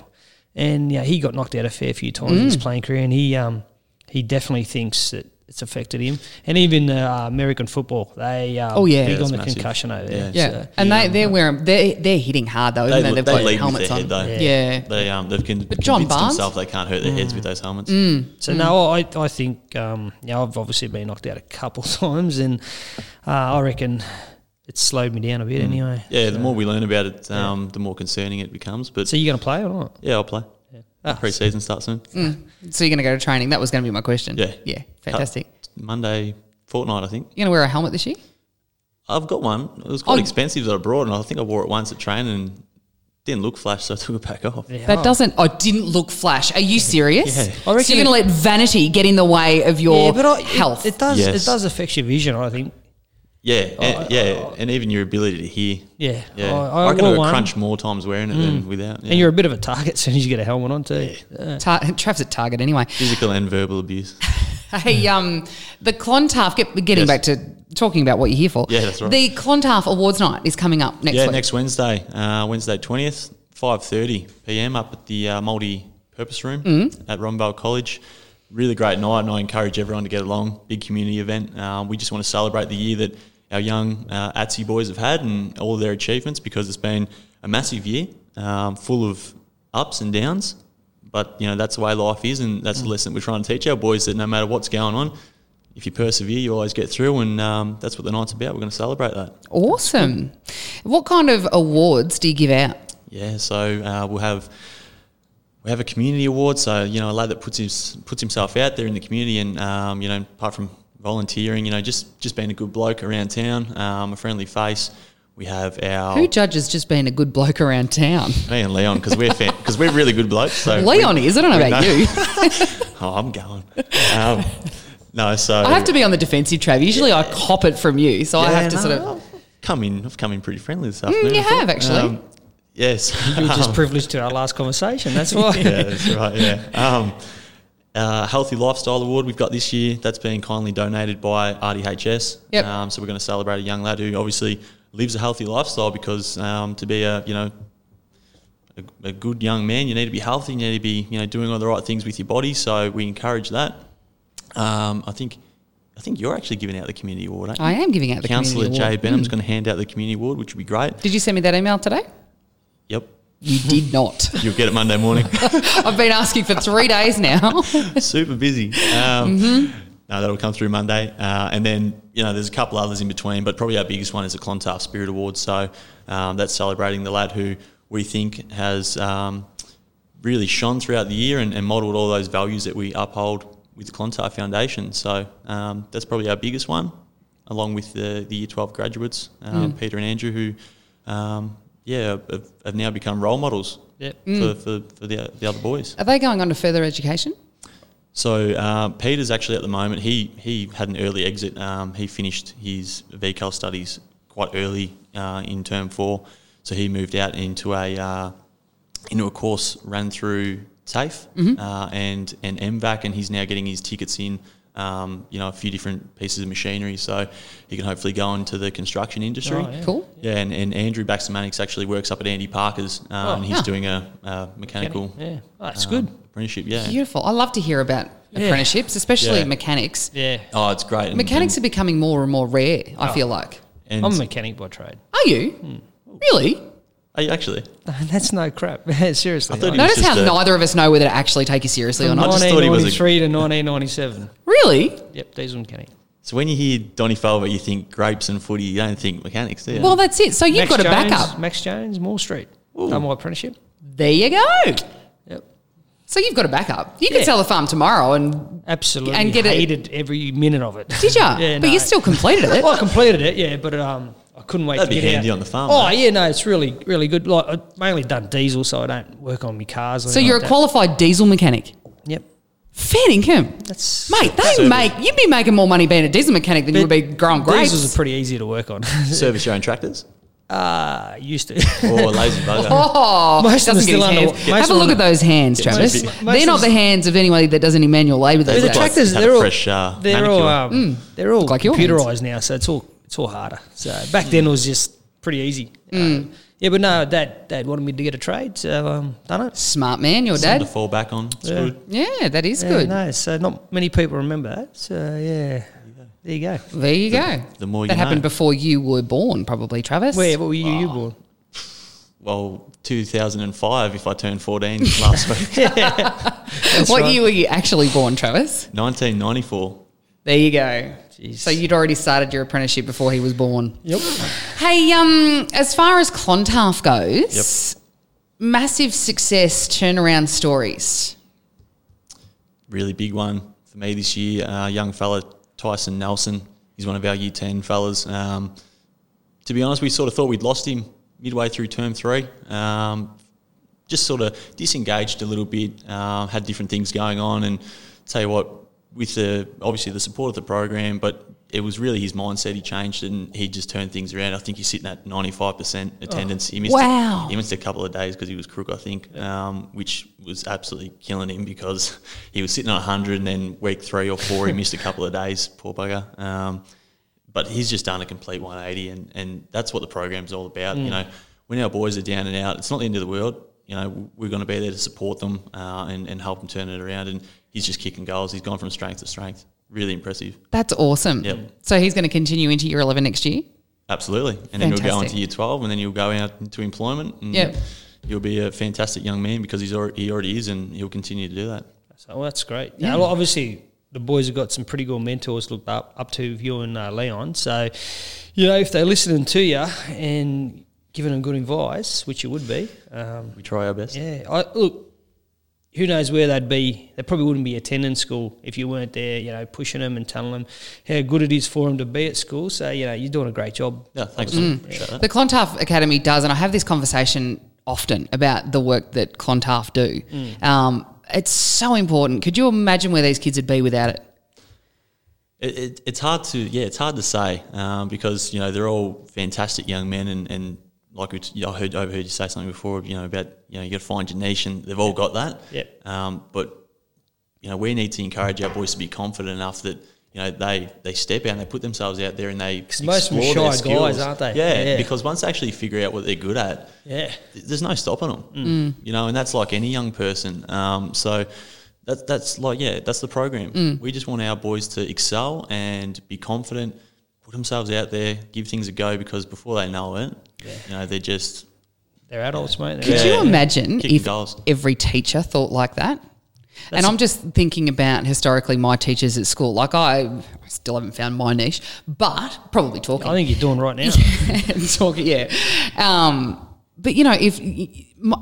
and yeah, he got knocked out a fair few times in Hmm. his playing career, and he um he definitely thinks that it's affected him, and even uh, American football, they uh, Oh, yeah. big on the massive. concussion over there. yeah, So, and they they're wearing they're they're hitting hard though, isn't they, they? They've they got helmets on. head though. Yeah. They um they've con- But John convinced Barnes- themselves they can't hurt their heads with those helmets. So no, I I think um, yeah, I've obviously been knocked out a couple times, and uh, I reckon it's slowed me down a bit anyway. Yeah, the more we learn about it, um, the more concerning it becomes. But So you're going to play or not? yeah, I'll play. Ah, Pre-season starts soon. So you're going to go to training? That was going to be my question. Yeah. yeah, fantastic. Monday fortnight, I think. You're going to wear a helmet this year? I've got one. It was quite Oh. expensive that I brought, and I think I wore it once at training and didn't look flash, so I took it back off. Yeah. That doesn't. I didn't look flash. Are you serious? Yeah. I so you're going to let vanity get in the way of your yeah, but I, health? It, it does. Yes. It does affect your vision. I think. Yeah, and, yeah, and even your ability to hear. Yeah. Yeah, I, I, I reckon wore I one, crunch more times wearing it than without. Yeah. and you're a bit of a target as soon as you get a helmet on too. Yeah. Tar- Trav's at Target anyway. physical and verbal abuse. Hey, um, the Clontarf. Get, getting Yes. back to talking about what you're here for. Yeah, that's right. The Clontarf Awards Night is coming up next yeah, week. next Wednesday, uh, Wednesday twentieth, five thirty PM up at the uh, multi-purpose room Mm-hmm. at Robinvale College. Really great night, and I encourage everyone to get along. Big community event. Uh, we just want to celebrate the year that our young uh, ATSI boys have had and all their achievements because it's been a massive year, um, full of ups and downs. But you know that's the way life is, and that's the Mm. lesson we're trying to teach our boys that no matter what's going on, if you persevere, you always get through, and um, that's what the night's about. We're going to celebrate that. Awesome. What kind of awards do you give out? Yeah, so uh, we'll have we have a community award. So you know, a lad that puts his puts himself out there in the community, and um, you know, apart from volunteering, you know, just just being a good bloke around town, um, a friendly face. We have our Who judges just being a good bloke around town? me and Leon because we're because we're really good blokes. So Leon we- is. I don't know about know- you. Oh, I'm going. Um, no, so I have to be on the defensive, Trav. Usually I cop it from you, so I have to no, sort of. I've come in. I've come in pretty friendly this afternoon. Mm, you have, actually. yes, You were just privileged to our last conversation. That's why. yeah, that's right. Yeah. Uh, Healthy Lifestyle Award we've got this year. That's been kindly donated by RDHS. Yep. Um, so we're going to celebrate a young lad who obviously lives a healthy lifestyle because um, to be a you know a, a good young man, you need to be healthy. You need to be you know doing all the right things with your body. So we encourage that. Um, I think. I think you're actually giving out the community award, aren't you? I am giving out the Councillor community Jay award. Councillor Jade Benham's Mm. going to hand out the community award, which would be great. Did you send me that email today? Yep. You did not. You'll get it Monday morning. I've been asking for three days now. super busy. Um, Mm-hmm. No, that'll come through Monday, uh, and then you know there's a couple others in between, but probably our biggest one is the Clontarf Spirit Award. So um, that's celebrating the lad who we think has um, really shone throughout the year and, and modelled all those values that we uphold with the Clontarf Foundation. So um, that's probably our biggest one, along with the, the Year 12 graduates, um, Peter and Andrew, who um, yeah have, have now become role models Yep. for, for, for the, the other boys. Are they going on to further education? So uh, Peter's actually at the moment. He he had an early exit. Um, he finished his VCAL studies quite early uh, in term four, so he moved out into a uh, into a course run through TAFE uh, and and MVAC, and he's now getting his tickets in. Um, you know, a few different pieces of machinery, so he can hopefully go into the construction industry. Oh, yeah. Cool. Yeah, and, and Andrew Baxter-Mannix actually works up at Andy Parker's, uh, and he's Oh. doing a, a mechanical Yeah. Oh, that's um, good. apprenticeship. Yeah. Beautiful. I love to hear about Yeah. apprenticeships, especially Yeah. mechanics. Yeah. Oh, it's great. And- Mechanics are becoming more and more rare, I feel like. and- I'm a mechanic by trade. Are you? Really? Are you actually? That's no crap. Seriously. I thought he was Notice just how a- neither of us know whether to actually take you seriously or I not. just thought he was a- 1993 to 1997. Really? Yep, diesel mechanic. So when you hear Donny Falva, you think grapes and footy. You don't think mechanics, do you? Well, that's it. So you've Max got a Jones, backup. Max Jones, Moore Street. Done my apprenticeship. There you go. Yep. So you've got a backup. You could Yeah. sell the farm tomorrow and Absolutely. And And get it- hated every minute of it. did you? yeah, but no. you still completed it. Well, I completed it, yeah, but um, I couldn't wait That'd to be get handy out. on the farm, Oh though. yeah, no, it's really really good. Like I've mainly done diesel, so I don't work on my cars. so you're a like that. qualified diesel mechanic. Yep. Fair income. That's Mate, they make you'd be making more money being a diesel mechanic than you would be growing grapes. Diesels are pretty easy to work on. Service your own tractors uh, used to. or lazy bugger. Oh, Most doesn't get his still under- hands. most Have a them look at those hands, Travis. most- They're not the hands of anybody that does any manual labour these the look days. like- tractors, they're all fresh, uh, they're all manicure. um, they're all Mm. like your computerized now, so it's all it's all harder. So back then it was just pretty easy. Mm. Uh, yeah, but no, dad dad wanted me to get a trade, so um, done it. Smart man, your Something dad. to fall back on. It's Yeah. good. Yeah, that is Yeah, good. no, so not many people remember that. So yeah, there you go. There you go. the more you that happened know. before you were born, probably, Travis. Where what were you, you born? Well, 2005, if I turned 14 last week. what right. year were you actually born, Travis? 1994. There you go. Jeez. So you'd already started your apprenticeship before he was born. Yep. Hey, um, as far as Clontarf goes, massive success turnaround stories. Really big one for me this year. Uh, young fella, Tyson Nelson. He's one of our Year 10 fellas. Um, to be honest, we sort of thought we'd lost him midway through term three. Um, just sort of disengaged a little bit, uh, had different things going on, and tell you what, with the obviously the support of the program, but it was really his mindset. He changed and he just turned things around. I think he's sitting at ninety five percent attendance. he missed Wow. he missed a couple of days because he was crook, I think, um, which was absolutely killing him because he was sitting on hundred, and then week three or four he missed a couple of days. Poor bugger. Um, but he's just done a complete 180 and, and that's what the program's all about you know when our boys are down and out it's not the end of the world you know we're going to be there to support them uh, and, and help them turn it around and he's just kicking goals he's gone from strength to strength really impressive That's awesome. Yep. So he's going to continue into year 11 next year? absolutely and then you'll go Fantastic. into year 12 and then he'll go out into employment and Yep. you'll be a fantastic young man because he's already, he already is and he'll continue to do that So well, that's great. Yeah. well, obviously, the boys have got some pretty good mentors to look up up to you and uh, Leon. So, you know, if they're listening to you and giving them good advice, which you would be, um, we try our best yeah. I, look, who knows where they'd be? They probably wouldn't be attending school if you weren't there. You know, pushing them and telling them how good it is for them to be at school. So, you know, you're doing a great job. yeah thanks Mm. appreciate The Clontarf Academy does, and I have this conversation often about the work that Clontarf do. Mm. Um, it's so important. Could you imagine where these kids would be without it? It, it, it's hard to yeah, it's hard to say um, because you know they're all fantastic young men and, and like we t- I heard overheard you say something before you know about you know you got to find your niche and they've all got that. Yep. Um, but you know we need to encourage our boys to be confident enough that you know they they step out and they put themselves out there and they most of them are explore their shy guys, skills. aren't they? Yeah, Yeah. because once they actually figure out what they're good at, Yeah. th- there's no stopping them. Mm. You know, and that's like any young person. Um, so that's that's like yeah, that's the program. Mm. We just want our boys to excel and be confident, put themselves out there, give things a go because before they know it, you know, they're just They're adults, mate. Could They're- you Yeah. imagine Kicking if goals. every teacher thought like that? and I'm just thinking about historically my teachers at school. Like I still haven't found my niche, but probably talking. I think you're doing right now. talking, yeah. Um, but you know, if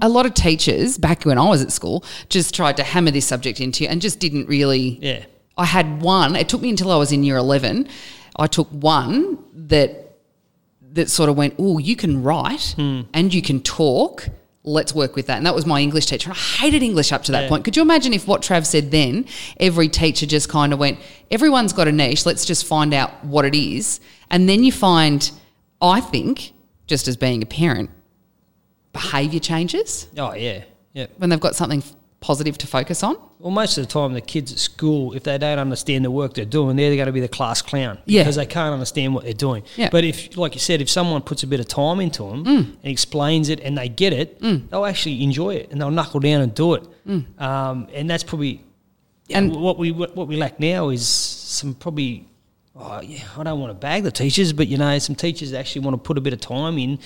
a lot of teachers back when I was at school just tried to hammer this subject into you and just didn't really. Yeah. I had one. It took me until I was in year eleven. I took one that that sort of went, oh, you can write and you can talk. Let's work with that. And that was my English teacher. I hated English up to that Yeah. point. Could you imagine if what Trav said then, every teacher just kind of went, everyone's got a niche. Let's just find out what it is. And then you find, I think, just as being a parent, behaviour changes Oh, yeah. Yeah. when they've got something positive to focus on. Well, most of the time, the kids at school, if they don't understand the work they're doing, they're going to be the class clown Yeah. because they can't understand what they're doing. Yeah. But if, like you said, if someone puts a bit of time into them Mm. and explains it and they get it, they'll actually enjoy it and they'll knuckle down and do it. Um, and that's probably And- and what we what we lack now is some probably. Oh, yeah, I don't want to bag the teachers, but you know, some teachers actually want to put a bit of time in.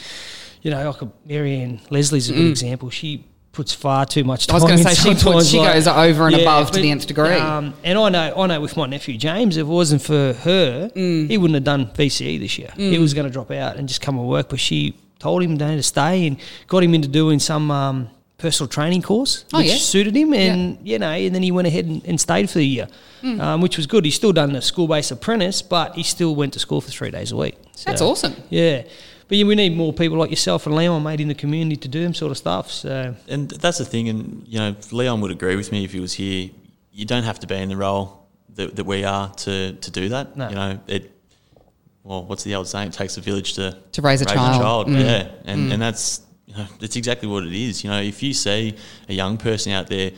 You know, like Marianne Leslie's a good example. She puts far too much Mm. I was gonna say she puts- sometimes, she goes over and above to the nth degree. Um, and I know, I know, with my nephew James, if it wasn't for her, Mm. he wouldn't have done VCE this year. He was going to drop out and just come and work. But she told him to stay and got him into doing some um, personal training course, Oh, which yeah? suited him. And you know, and then he went ahead and, and stayed for the year, Mm. um, which was good. He's still done the school-based apprentice, but he still went to school for three days a week. That's awesome. Yeah. But yeah, we need more people like yourself and Leon, mate, in the community to do them sort of stuff. So and that's the thing, and you know, Leon would agree with me if he was here. you don't have to be in the role that, that we are to, to do that. No. You know, it. Well, what's the old saying? It takes a village to To raise a child. Mm. Yeah, and and that's you know that's exactly what it is. You know, if you see a young person out there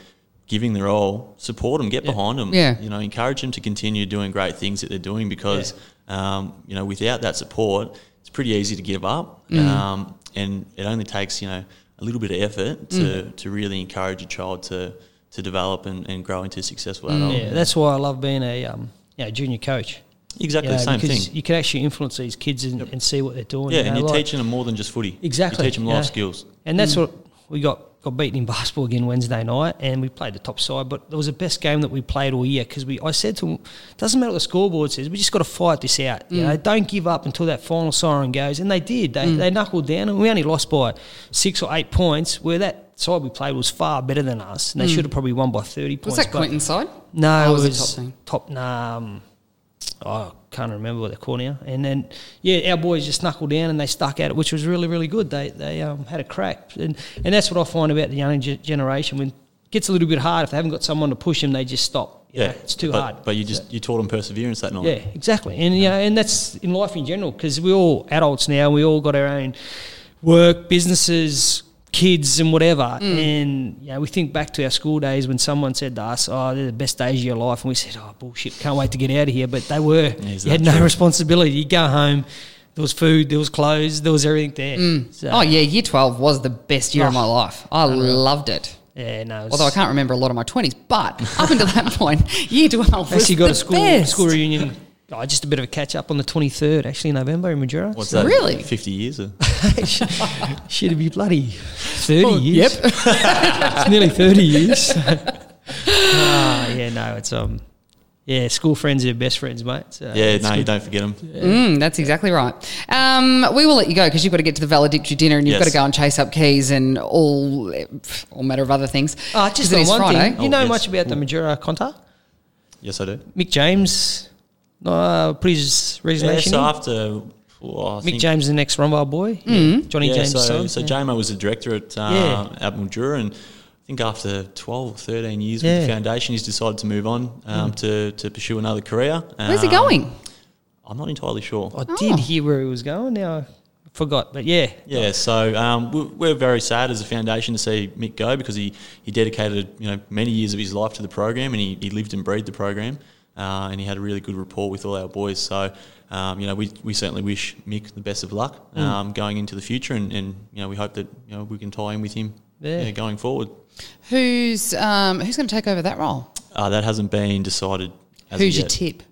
giving the role, support them, get behind them. Yeah. You know, encourage them to continue doing great things that they're doing because um, you know without that support, it's pretty easy to give up. Mm. Um, and it only takes you know a little bit of effort to, Mm. to really encourage a child to to develop and, and grow into a successful Mm. adult. Yeah, that's why I love being a um, you know, junior coach. Exactly You the same because thing. You can actually influence these kids and, and see what they're doing. Yeah, you and know, you're like- teaching them more than just footy. Exactly. You teach them life skills. And that's what we got got beaten in basketball again Wednesday night, and we played the top side. But it was the best game that we played all year because we. I said to them, doesn't matter what the scoreboard says, we just got to fight this out. You mm. know, don't give up until that final siren goes. And they did. They mm. they knuckled down, and we only lost by six or eight points. Where that side we played was far better than us, and they mm. should have probably won by thirty Was points. that but- Quinton side? no, Oh, it was was, it top top. Nah, um, I can't remember what they're called now. And then yeah, our boys just knuckled down and they stuck at it, which was really really good. They they um, had a crack, and and that's what I find about the young generation when it gets a little bit hard if they haven't got someone to push them, they just stop. You Yeah, know, it's too but, hard. But you just you taught them perseverance that night. Yeah, exactly. And you know, and that's in life in general because we're all adults now. We all got our own work, businesses, kids, and whatever. Mm. And you know, we think back to our school days when someone said to us, "Oh, they're the best days of your life," and we said, "Oh, bullshit! Can't wait to get out of here." But they were. Is you had no true? responsibility. You go home. There was food. There was clothes. There was everything there. Mm. So, Oh yeah, year twelve was the best year of Oh, my life. I loved it. yeah, no. Although I can't remember a lot of my twenties, but up until that point, year twelve was Actually, got a school best. school reunion. Oh, just a bit of a catch up on the twenty third, actually in November in Mildura. What's So- that? Really? Fifty years. Or? Should be bloody thirty Oh, years. Yep. it's nearly thirty years. ah, yeah, no, it's um, yeah, school friends are your best friends, mate. So Yeah, it's no, you don't forget them. Mm, that's exactly right. Um, we will let you go because you've got to get to the valedictory dinner and you've got to go and chase up keys and all all matter of other things. Ah, just 'Cause it on one Friday. thing, you Oh, know yes. much about the Mildura Clontarf? Yes, I do. Mick James, uh, put his Yeah, so in. after well, Mick James, is the next Rumbar boy, Mm-hmm. yeah. Johnny yeah, James' so, son. so yeah. JMO was the director at uh, Yeah. at Mildura, and I think after 12 or 13 years with the foundation, he's decided to move on um, to, to pursue another career. Where's he Um, going? I'm not entirely sure. I Oh. did hear where he was going. Now I forgot, but yeah, Yeah, so um, we- we're very sad as a foundation to see Mick go because he, he dedicated you know many years of his life to the program and he, he lived and breathed the program uh, and he had a really good rapport with all our boys. So um, you know we, we certainly wish Mick the best of luck um, going into the future and, and you know we hope that you know we can tie in with him Yeah. yeah, going forward. Who's um, who's going to take over that role? Uh, that hasn't been decided. As Who's your tip?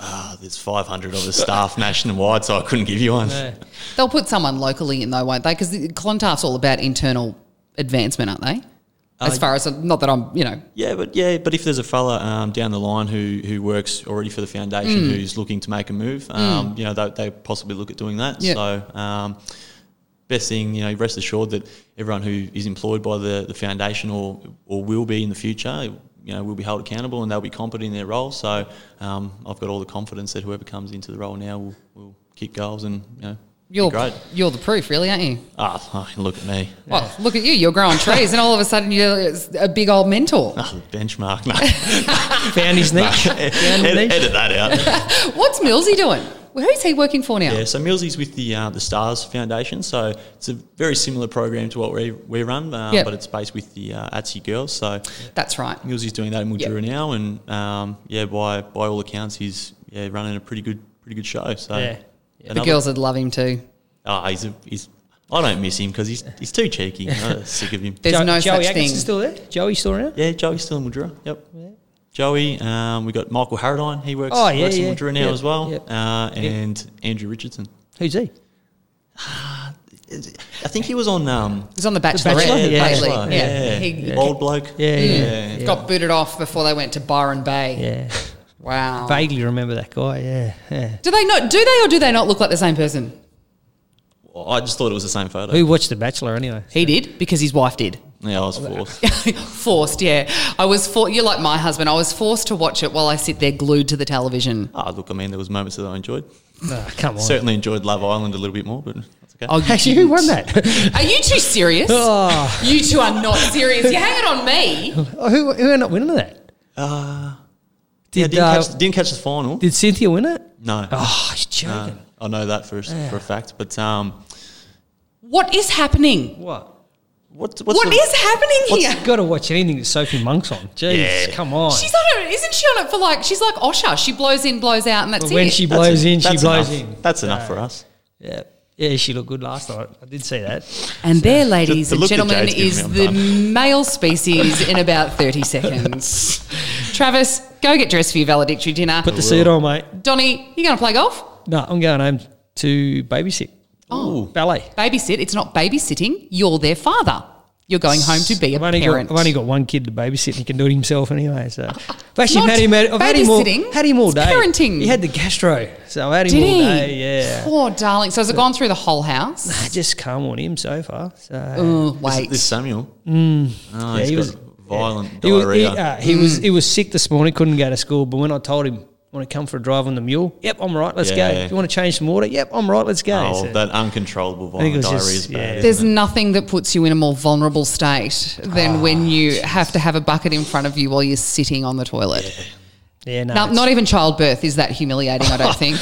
Ah, there's 500 of us staff nationwide, so I couldn't give you one. yeah. They'll put someone locally in though, won't they? Because Clontarf's all about internal advancement, aren't they? As Uh, far as not that I'm, you know, Yeah, but yeah, but if there's a fella um, down the line who, who works already for the foundation Mm. who's looking to make a move, um, you know, they, they possibly look at doing that. Yeah. So, um, best thing, you know, rest assured that everyone who is employed by the, the foundation or or will be in the future, you know, will be held accountable and they'll be competent in their role. So, um, I've got all the confidence that whoever comes into the role now will, will kick goals and you know, you're great. you're the proof, really, aren't you? Ah, oh, look at me. Well, look at you. You're growing trees, and all of a sudden you're a big old mentor. The benchmark. No. found his niche. found his edit, niche. edit that out. What's Millsy doing? Who's he working for now? Yeah, so Millsy's with the uh, the Stars Foundation, so it's a very similar program to what we, we run, uh, Yep. but it's based with the uh, ATSI girls. So That's right. Millsy's doing that in Mildura now, and um, yeah, by by all accounts, he's yeah running a pretty good pretty good show. So Yeah. The girls would love him too. oh, he's a, he's I don't miss him because he's he's too cheeky. I'm sick of him. There's Jo- no Joey such Atkinson's thing. still there? Joey still around? Yeah, Joey's still in Mildura. Yep. Joey, um, we got Michael Harradine. He works, Oh, yeah, works yeah. in Mildura now Yep, as well, yep. uh, and Andrew Richardson. Who's he? I think he was on um, He's on the Bachelorette Bachelor? Yeah, lately. Bachelor, Yeah. yeah. He old bloke. Yeah, yeah. yeah. got booted off before they went to Byron Bay. Yeah. Wow. Vaguely remember that guy. Yeah. yeah. Do they not? Do they or do they not look like the same person? Well, I just thought it was the same photo. Who watched The Bachelor anyway? He did because his wife did. Yeah, I was forced. forced, yeah. I was for. You're like my husband. I was forced to watch it while I sit there glued to the television. Ah, look, I mean, there was moments that I enjoyed. Oh, come on. Certainly enjoyed Love Island a little bit more, but that's Okay. Oh, you Actually, who didn't. won that? Are you two serious? oh, You two are not serious. You hang it on me. who, who ended up winning that? Uh, Did, yeah, didn't, uh, catch, didn't catch the final. did Cynthia win it? no. Oh, he's No, joking. I know that for, a- for a fact. But um, What is happening? What? what, what's What the, is happening here? You've got to watch anything that Sophie Monk's on. Jeez, Yeah. come on. She's on it, isn't she on it for like? She's like Osha. She blows in, blows out, and that's But it. when she blows en- in, she blows enough. in. That's enough for us. Yeah. Yeah, she looked good last night. I did see that. and there, ladies the and gentlemen, is the done. male species in about thirty seconds. Travis, go get dressed for your valedictory dinner. Put the suit on, mate. Donny, you going to play golf? No, I'm going home to babysit. Oh, Ballet. babysit. It's not babysitting. You're their father. You're going home to be a I've only, parent. got, I've only got one kid to babysit and he can do it himself anyway. So I've actually Not had him, I've had him, all, babysitting, had him all it's day. parenting. He had the gastro. So I had him Did all he? day. Yeah. Poor darling. So has it gone through the whole house? I just calm on him so far. So Oh, This, wait. this Samuel. Mm. Oh, Yeah, he's he got was- violent he was, he, diarrhea. uh, he was he was sick this morning, couldn't go to school. But when I told him, want to come for a drive on the mule? Yep, I'm right. Let's Yeah. go. If you want to change some water? Yep, I'm right. Let's go. oh, So- that uncontrollable think it diarrhea just- is bad. yeah. isn't There's it? nothing that puts you in a more vulnerable state than ah, when you have to have a bucket in front of you while you're sitting on the toilet. yeah, no, Now, not even childbirth is that humiliating, I don't think.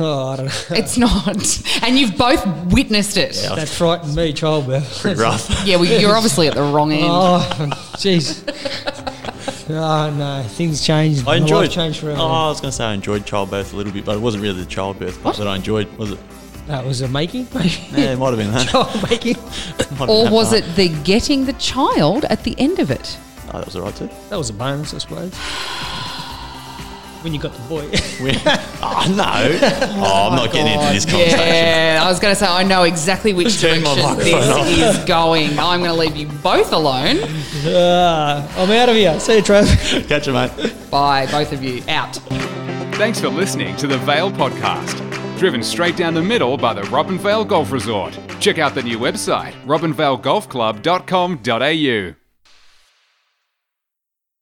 Oh, I don't know. It's not. And you've both witnessed it. Yeah, that frightened me, childbirth. Pretty rough. Yeah, well, you're obviously at the wrong end. Oh, jeez. Oh no, things changed. I enjoyed. life changed forever. Oh, I was going to say I enjoyed childbirth a little bit, but it wasn't really the childbirth part that I enjoyed, was it? That was a making. Yeah, it might have been that. Child making. Might have been Or was part. it the getting the child at the end of it? Oh, that was all right too. That was a bonus, I suppose. When you got the boy. We- oh no! Oh, I'm not getting into this conversation. Yeah, I was going to say, I know exactly which Turn my direction microphone off. this is going. I'm going to leave you both alone. Ah, I'm out of here. See you, Trev. Catch you, mate. Bye, both of you. Out. Thanks for listening to the Vale Podcast. Driven straight down the middle by the Robinvale Golf Resort. Check out the new website, robinvalegolfclub.com.au.